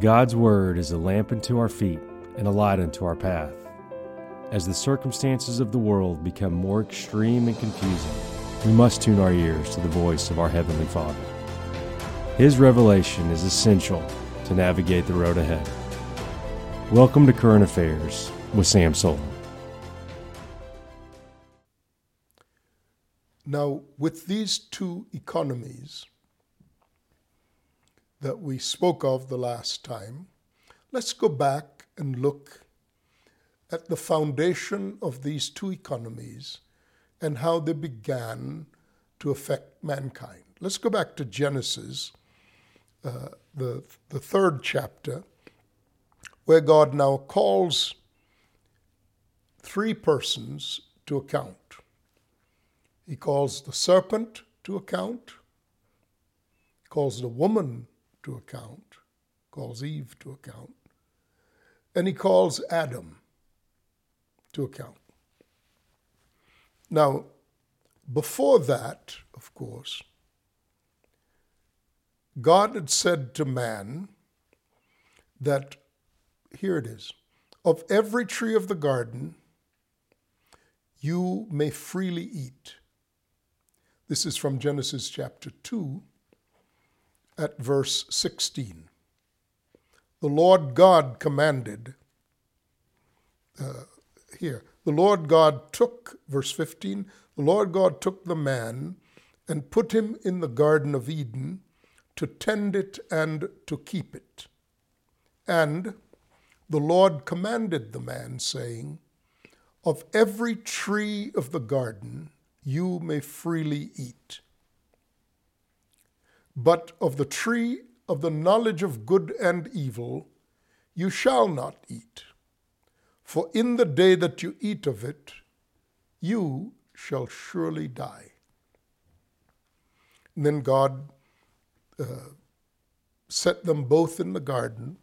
God's Word is a lamp unto our feet and a light unto our path. As the circumstances of the world become more extreme and confusing, we must tune our ears to the voice of our Heavenly Father. His revelation is essential to navigate the road ahead. Welcome to Current Affairs with Sam Soleyn. Now, with these two economies that we spoke of the last time, let's go back and look at the foundation of these two economies and how they began to affect mankind. Let's go back to Genesis, uh, the, the third chapter, where God now calls three persons to account. He calls the serpent to account, he calls the woman to account, calls Eve to account, and he calls Adam to account. Now, before that, of course, God had said to man that, here it is, of every tree of the garden you may freely eat. This is from Genesis chapter 2 at verse 16. The Lord God commanded, uh, here, the Lord God took, verse 15, the Lord God took the man and put him in the Garden of Eden to tend it and to keep it. And the Lord commanded the man, saying, Of every tree of the garden you may freely eat. But of the tree of the knowledge of good and evil you shall not eat. For in the day that you eat of it, you shall surely die. And then God uh, set them both in the garden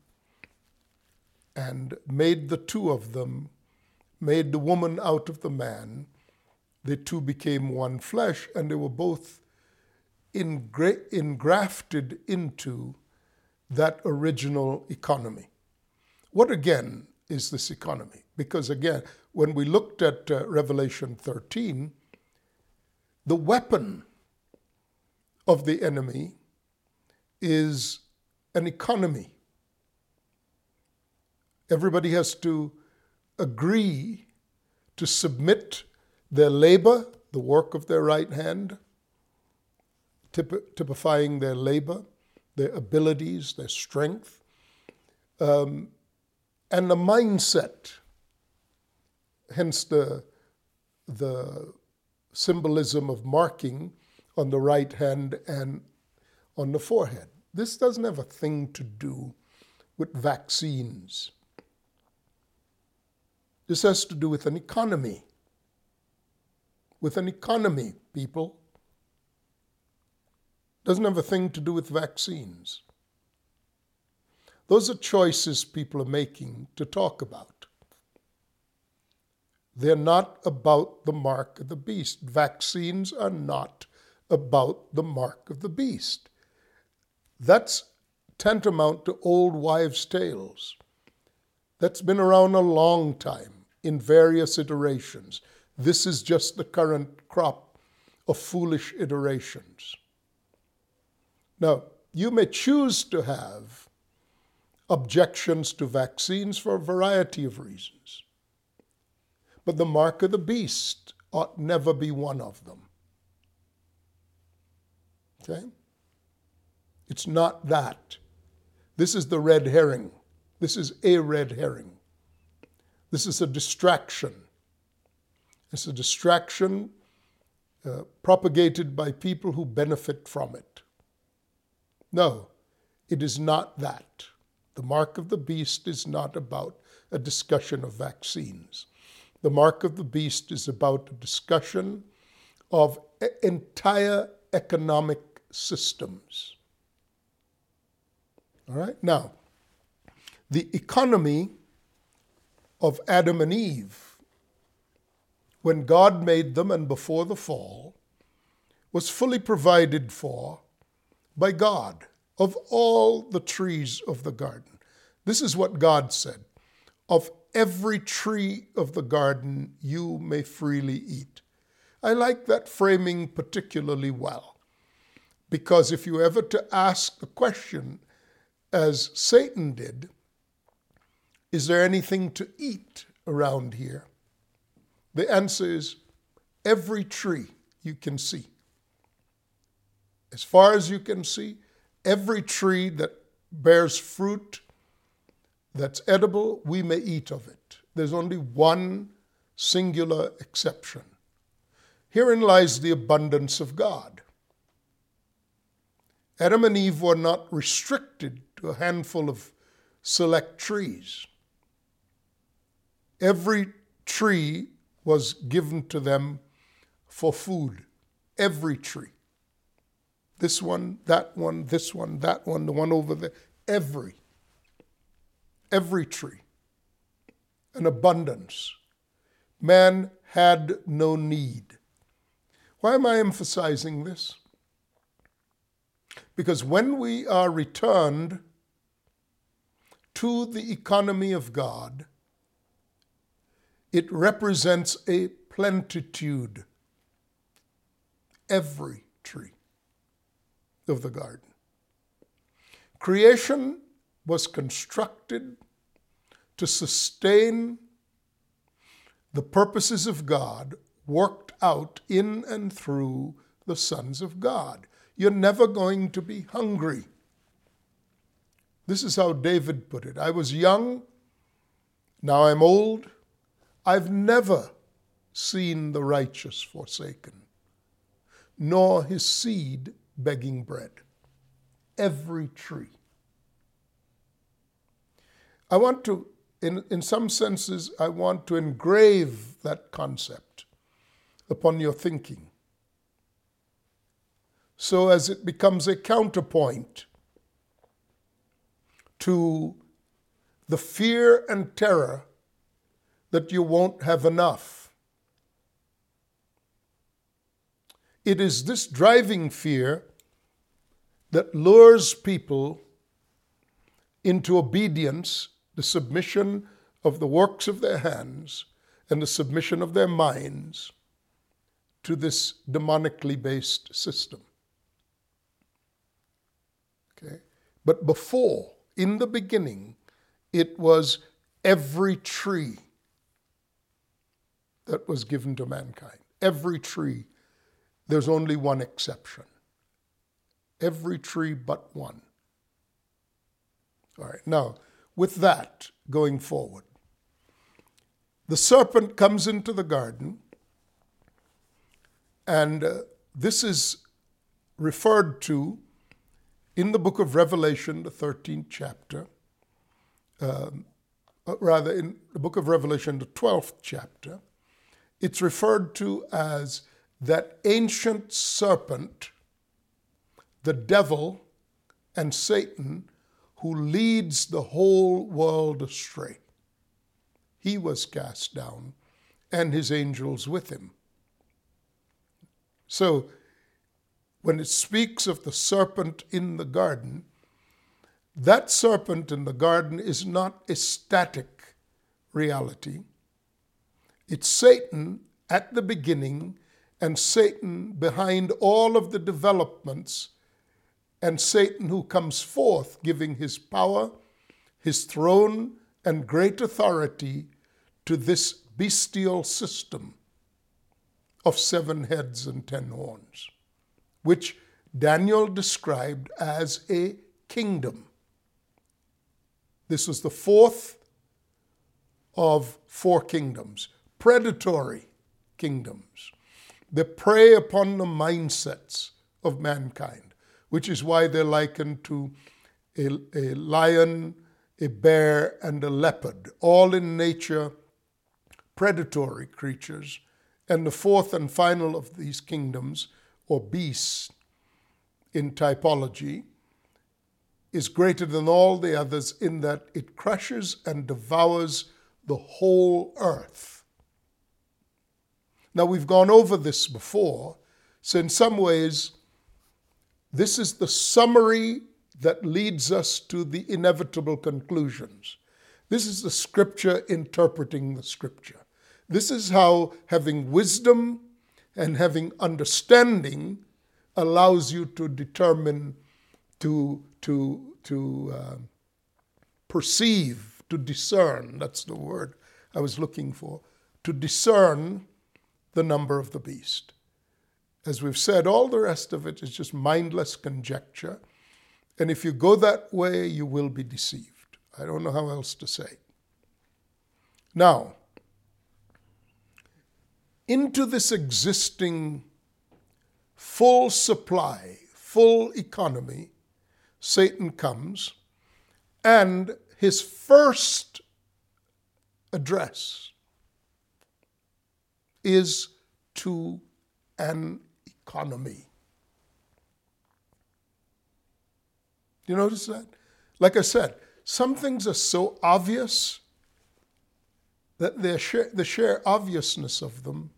and made the two of them, made the woman out of the man, the two became one flesh, and they were both ingra- engrafted into that original economy. What again is this economy? Because again, when we looked at uh, Revelation 13, the weapon of the enemy is an economy. Everybody has to agree to submit their labor, the work of their right hand, typifying their labor, their abilities, their strength, um, and the mindset, hence the, the symbolism of marking on the right hand and on the forehead. This doesn't have a thing to do with vaccines. This has to do with an economy with an economy, people. Doesn't have a thing to do with vaccines. Those are choices people are making to talk about. They're not about the mark of the beast. Vaccines are not about the mark of the beast. That's tantamount to old wives' tales. That's been around a long time in various iterations. This is just the current crop of foolish iterations. Now, you may choose to have objections to vaccines for a variety of reasons, but the mark of the beast ought never be one of them. Okay? It's not that. This is the red herring. This is a red herring. This is a distraction. It's a distraction uh, propagated by people who benefit from it. No, it is not that. The mark of the beast is not about a discussion of vaccines. The mark of the beast is about a discussion of entire economic systems. All right? Now, the economy of Adam and Eve when God made them and before the fall, was fully provided for by God of all the trees of the garden. This is what God said Of every tree of the garden you may freely eat. I like that framing particularly well because if you ever to ask the question, as Satan did, is there anything to eat around here? The answer is every tree you can see. As far as you can see, every tree that bears fruit that's edible, we may eat of it. There's only one singular exception. Herein lies the abundance of God. Adam and Eve were not restricted to a handful of select trees. Every tree was given to them for food. Every tree. This one, that one, this one, that one, the one over there. Every every tree, an abundance. Man had no need. Why am I emphasizing this? Because when we are returned to the economy of God, it represents a plentitude. Every tree of the garden. Creation was constructed to sustain the purposes of God worked out in and through the sons of God. You're never going to be hungry. This is how David put it I was young, now I'm old. I've never seen the righteous forsaken, nor his seed begging bread. Every tree I want to, in, in some senses, I want to engrave that concept upon your thinking so as it becomes a counterpoint to the fear and terror that you won't have enough. It is this driving fear that lures people into obedience the submission of the works of their hands and the submission of their minds to this demonically based system. Okay? But before, in the beginning, it was every tree that was given to mankind. Every tree. There's only one exception. Every tree but one. All right, now with that going forward. The serpent comes into the garden, and uh, this is referred to in the book of Revelation, the 13th chapter, um, uh, rather, in the book of Revelation, the 12th chapter. It's referred to as that ancient serpent, the devil, and Satan who leads the whole world astray. He was cast down, and his angels with him. So, when it speaks of the serpent in the garden, that serpent in the garden is not a static reality. It's Satan at the beginning and Satan behind all of the developments and Satan who comes forth giving his power, his throne, and great authority to this bestial system of seven heads and ten horns, which Daniel described as a kingdom. This was the fourth of four kingdoms, predatory kingdoms that prey upon the mindsets of mankind which is why they're likened to a, a lion, a bear, and a leopard, all in nature predatory creatures. And the fourth and final of these kingdoms, or beasts in typology, is greater than all the others in that it crushes and devours the whole earth. Now, we've gone over this before, so in some ways, this is the summary that leads us to the inevitable conclusions. This is the scripture interpreting the scripture. This is how having wisdom and having understanding allows you to determine, to, to, to uh, perceive, to discern. That's the word I was looking for. To discern the number of the beast. As we've said, all the rest of it is just mindless conjecture. And if you go that way, you will be deceived. I don't know how else to say. Now, into this existing full supply, full economy, Satan comes, and his first address is to an economy. You notice that? Like I said, some things are so obvious that sheer, the sheer obviousness of them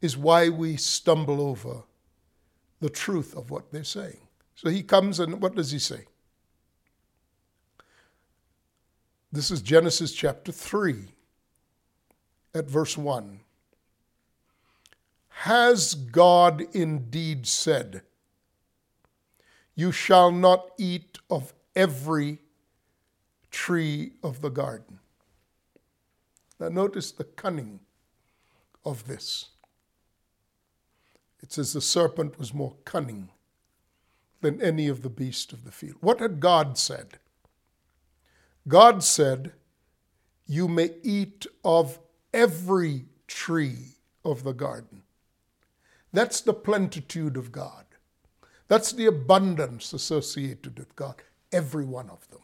is why we stumble over the truth of what they're saying. So he comes and what does he say? This is Genesis chapter 3 at verse 1. Has God indeed said, You shall not eat of every tree of the garden? Now, notice the cunning of this. It says the serpent was more cunning than any of the beasts of the field. What had God said? God said, You may eat of every tree of the garden. That's the plenitude of God. That's the abundance associated with God, every one of them.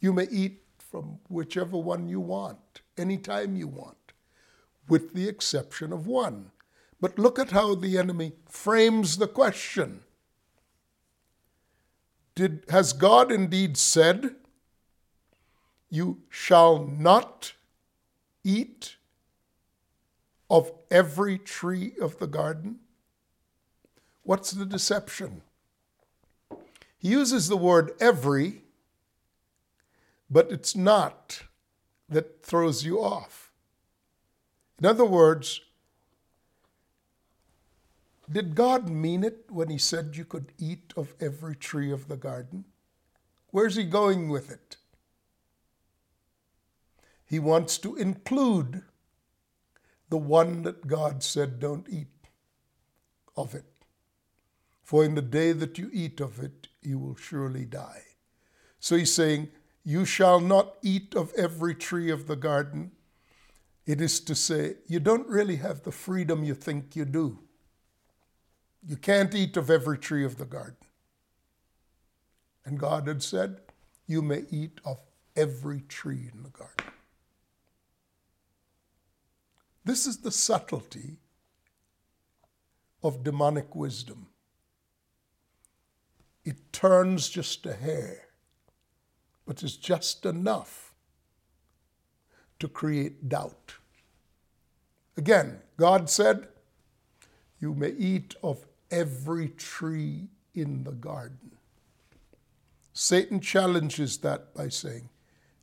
You may eat from whichever one you want, anytime you want, with the exception of one. But look at how the enemy frames the question. Did, has God indeed said, You shall not eat of every tree of the garden? What's the deception? He uses the word every but it's not that throws you off. In other words, did God mean it when He said you could eat of every tree of the garden? Where's He going with it? He wants to include the one that God said, don't eat of it. For in the day that you eat of it, you will surely die. So he's saying, you shall not eat of every tree of the garden. It is to say, you don't really have the freedom you think you do. You can't eat of every tree of the garden. And God had said, You may eat of every tree in the garden. This is the subtlety of demonic wisdom. It turns just a hair but is just enough to create doubt. Again, God said, You may eat of every tree in the garden. Satan challenges that by saying,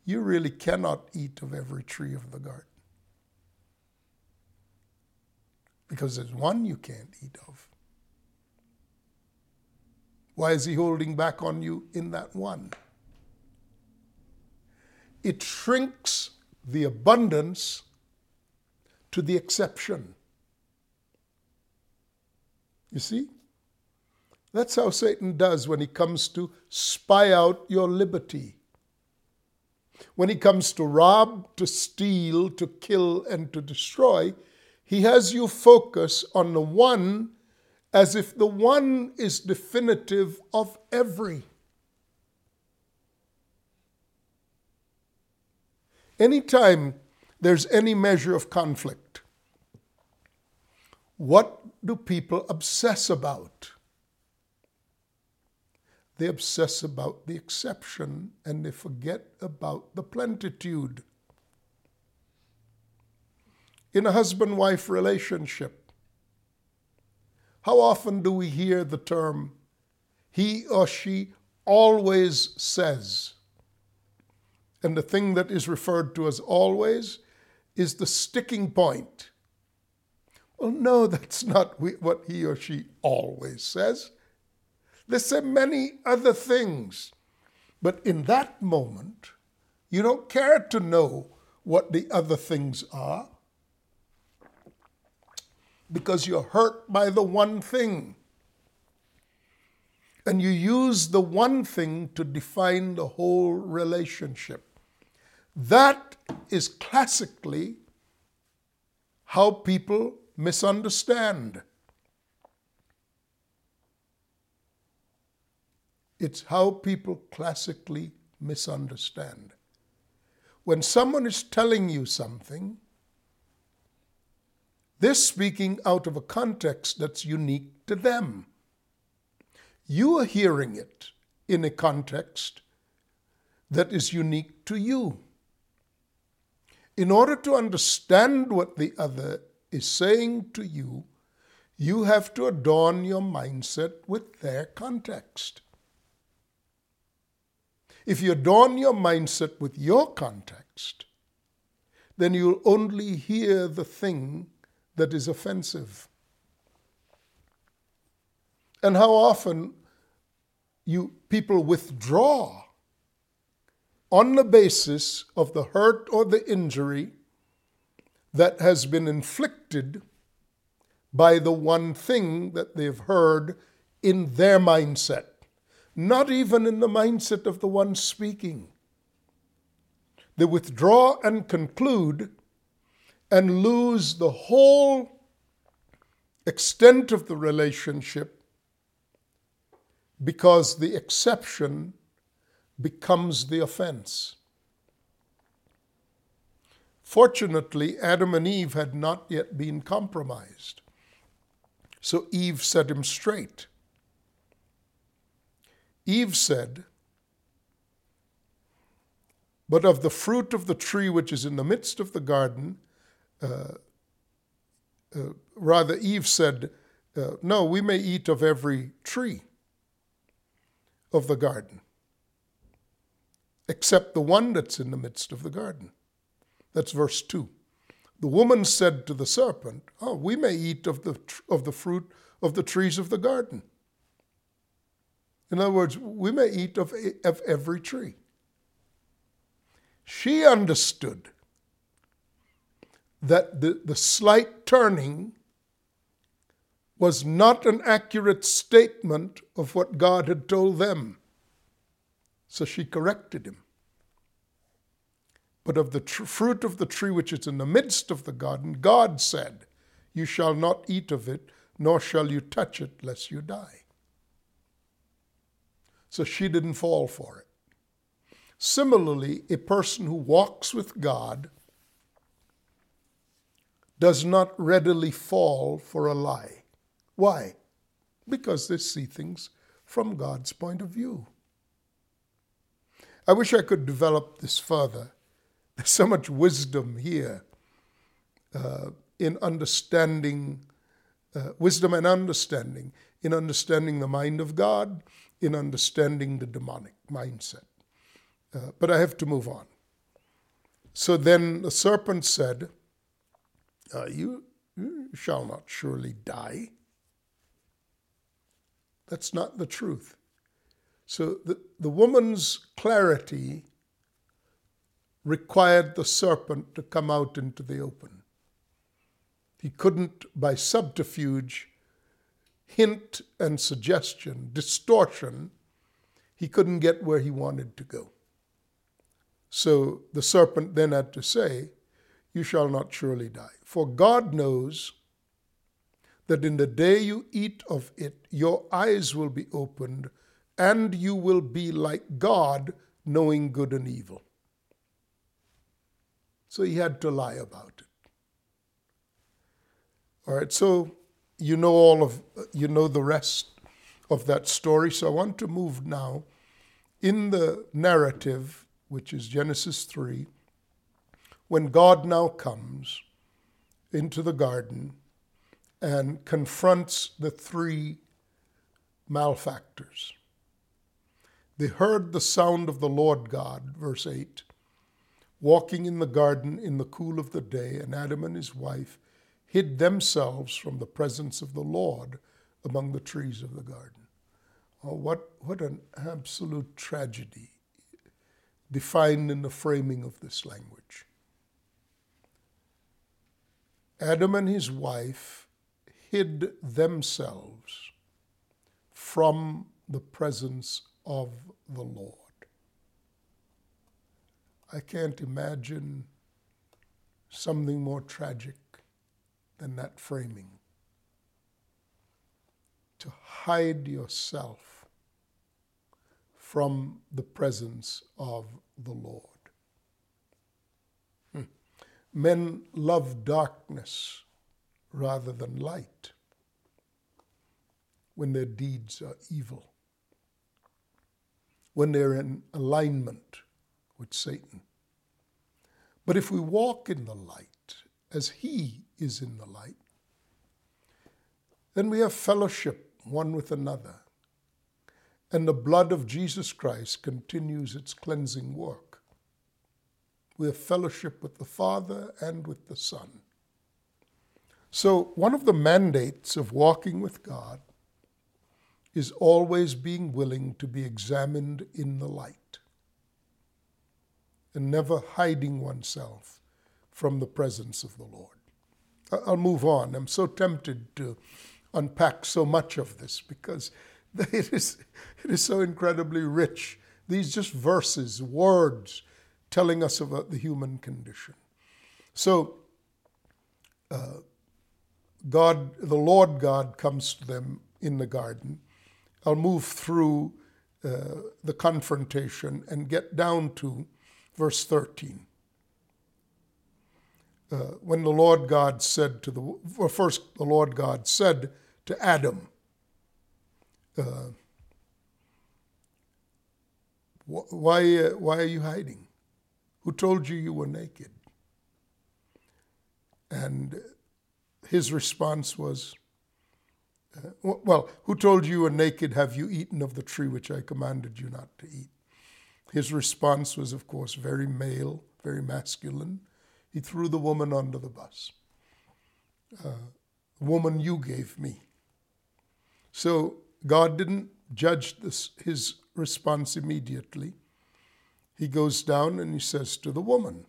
You really cannot eat of every tree of the garden. Because there's one you can't eat of. Why is he holding back on you in that one? it shrinks the abundance to the exception. You see? That's how Satan does when he comes to spy out your liberty. When he comes to rob, to steal, to kill, and to destroy, he has you focus on the one as if the one is definitive of every. Anytime there's any measure of conflict, what do people obsess about? They obsess about the exception and they forget about the plenitude. In a husband wife relationship, how often do we hear the term he or she always says. And the thing that is referred to as always is the sticking point. Well, no, that's not what he or she always says. They say many other things. But in that moment, you don't care to know what the other things are because you're hurt by the one thing. And you use the one thing to define the whole relationship. That is classically how people misunderstand. It's how people classically misunderstand. When someone is telling you something, they're speaking out of a context that's unique to them. You are hearing it in a context that is unique to you. In order to understand what the other is saying to you, you have to adorn your mindset with their context. If you adorn your mindset with your context, then you'll only hear the thing that is offensive. And how often you people withdraw on the basis of the hurt or the injury that has been inflicted by the one thing that they've heard in their mindset, not even in the mindset of the one speaking. They withdraw and conclude and lose the whole extent of the relationship because the exception becomes the offense. Fortunately, Adam and Eve had not yet been compromised. So Eve set him straight. Eve said, But of the fruit of the tree which is in the midst of the garden, rather, Eve said, uh, No, we may eat of every tree of the garden, except the one that's in the midst of the garden. That's verse 2. The woman said to the serpent, Oh, we may eat of the, of the fruit of the trees of the garden. In other words, we may eat of, of every tree. She understood that the, the slight turning was not an accurate statement of what God had told them. So she corrected him. But of the tr- fruit of the tree which is in the midst of the garden, God said, You shall not eat of it, nor shall you touch it, lest you die. So she didn't fall for it. Similarly, a person who walks with God does not readily fall for a lie. Why? Because they see things from God's point of view. I wish I could develop this further. There's so much wisdom here uh, in understanding, uh, wisdom and understanding, in understanding the mind of God, in understanding the demonic mindset. Uh, but I have to move on. So then the serpent said, uh, you, you shall not surely die. That's not the truth. So the, the woman's clarity required the serpent to come out into the open. He couldn't, by subterfuge, hint and suggestion, distortion, he couldn't get where he wanted to go. So the serpent then had to say, You shall not surely die. For God knows that in the day you eat of it, your eyes will be opened, and you will be like God, knowing good and evil. So he had to lie about it. All right, so you know all of you know the rest of that story. So I want to move now in the narrative, which is Genesis 3, when God now comes into the garden and confronts the three malefactors. They heard the sound of the Lord God, verse 8, walking in the garden in the cool of the day, and Adam and his wife hid themselves from the presence of the Lord among the trees of the garden. Oh, what, what an absolute tragedy defined in the framing of this language. Adam and his wife hid themselves from the presence of the Lord. I can't imagine something more tragic than that framing. To hide yourself from the presence of the Lord. Men love darkness rather than light when their deeds are evil, when they're in alignment with Satan. But if we walk in the light as He is in the light, then we have fellowship one with another. And the blood of Jesus Christ continues its cleansing work. We have fellowship with the Father and with the Son. So, one of the mandates of walking with God is always being willing to be examined in the light and never hiding oneself from the presence of the Lord. I'll move on. I'm so tempted to unpack so much of this because it is, it is so incredibly rich. These just verses, words telling us about the human condition. So, uh, God, the Lord God comes to them in the garden. I'll move through uh, the confrontation and get down to verse 13 uh, when the Lord God said to the, well, first the Lord God said to Adam, uh, why, uh, why are you hiding? Who told you you were naked? And his response was, uh, well, who told you you were naked? Have you eaten of the tree which I commanded you not to eat? His response was, of course, very male, very masculine. He threw the woman under the bus. Uh, woman you gave me. So God didn't judge this, his response immediately. He goes down and he says to the woman,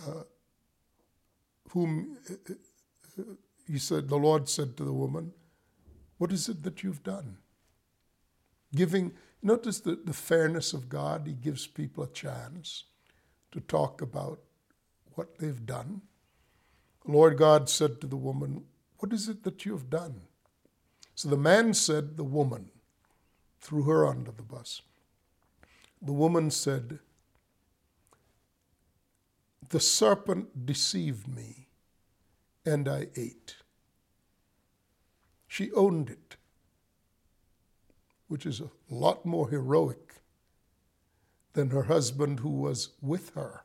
uh, whom he said, the Lord said to the woman, What is it that you've done? Giving, notice the, the fairness of God, He gives people a chance to talk about what they've done. The Lord God said to the woman, What is it that you have done? So the man said, The woman, threw her under the bus. The woman said, The serpent deceived me, and I ate. She owned it, which is a lot more heroic than her husband who was with her.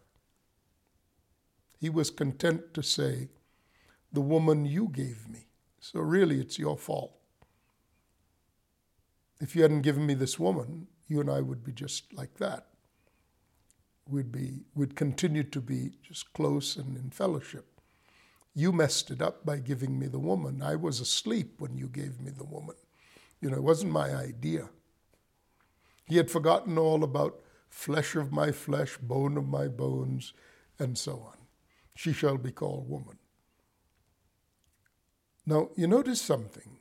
He was content to say, The woman you gave me. So really, it's your fault. If you hadn't given me this woman, you and I would be just like that. We'd be, we'd continue to be just close and in fellowship. You messed it up by giving me the woman. I was asleep when you gave me the woman. You know, it wasn't my idea. He had forgotten all about flesh of my flesh, bone of my bones, and so on. She shall be called woman. Now, you notice something.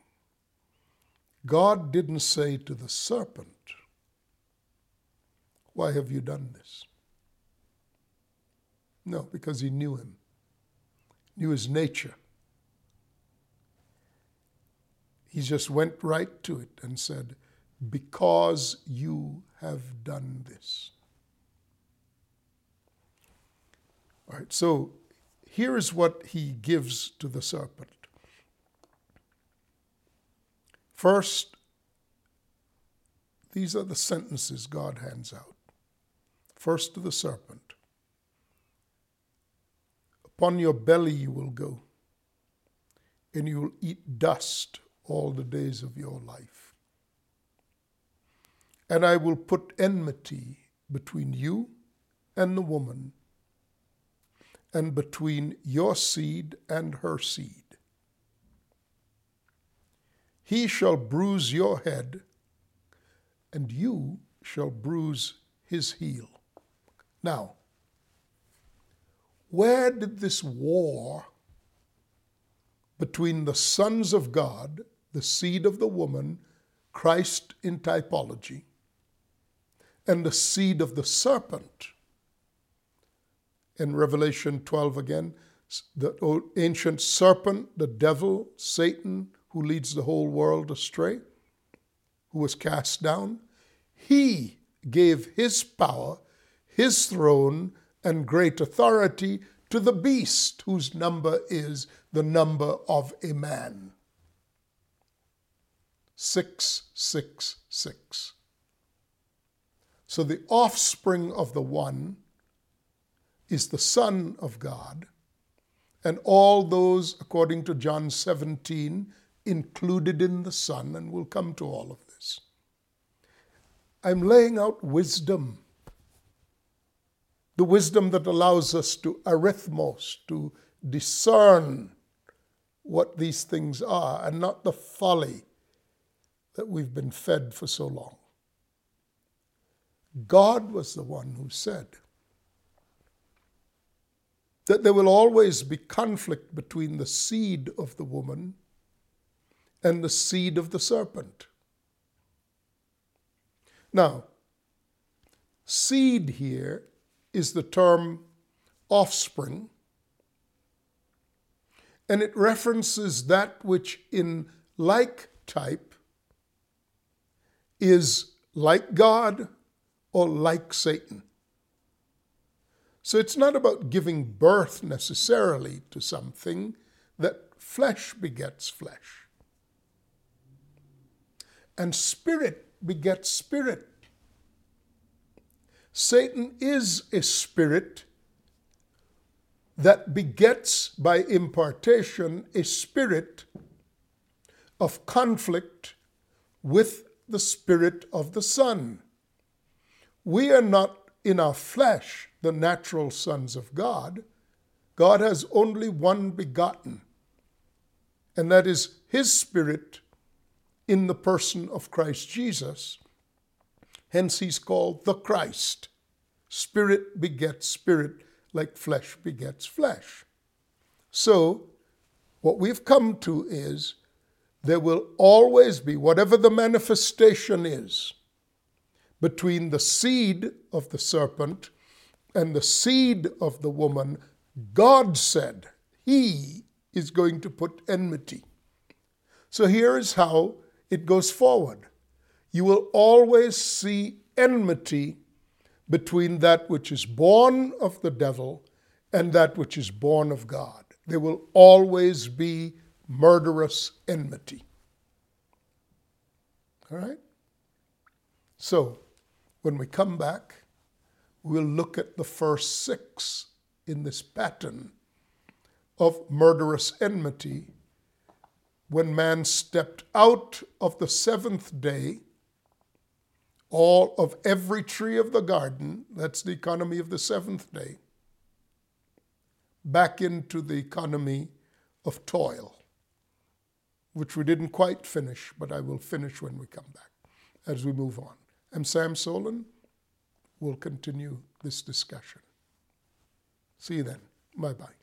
God didn't say to the serpent, Why have you done this? No, because he knew him, knew his nature. He just went right to it and said, Because you have done this. All right, so here is what he gives to the serpent. First, these are the sentences God hands out. First to the serpent Upon your belly you will go, and you will eat dust all the days of your life. and I will put enmity between you and the woman, and between your seed and her seed. He shall bruise your head, and you shall bruise his heel. Now, where did this war between the sons of God, the seed of the woman, Christ in typology, and the seed of the serpent. In Revelation 12 again, the ancient serpent, the devil, Satan, who leads the whole world astray, who was cast down, he gave his power, his throne, and great authority to the beast, whose number is the number of a man. 666. So the offspring of the one is the Son of God, and all those, according to John 17, included in the Son, and we'll come to all of this. I'm laying out wisdom the wisdom that allows us to arithmos, to discern what these things are, and not the folly that we've been fed for so long. God was the one who said that there will always be conflict between the seed of the woman and the seed of the serpent. Now, seed here is the term offspring, and it references that which in like type is like God or like Satan. So it's not about giving birth necessarily to something that flesh begets flesh. And spirit begets spirit. Satan is a spirit that begets by impartation a spirit of conflict with the spirit of the Son. We are not in our flesh the natural sons of God. God has only one begotten, and that is His Spirit in the person of Christ Jesus. Hence, he's called the Christ. Spirit begets spirit, like flesh begets flesh. So, what we've come to is there will always be, whatever the manifestation is, between the seed of the serpent and the seed of the woman, God said He is going to put enmity. So here is how it goes forward you will always see enmity between that which is born of the devil and that which is born of God. There will always be murderous enmity. All right? So, when we come back, we'll look at the first six in this pattern of murderous enmity when man stepped out of the seventh day all of every tree of the garden, that's the economy of the seventh day, back into the economy of toil, which we didn't quite finish, but I will finish when we come back as we move on. I'm Sam Soleyn. We'll continue this discussion. See you then. Bye bye.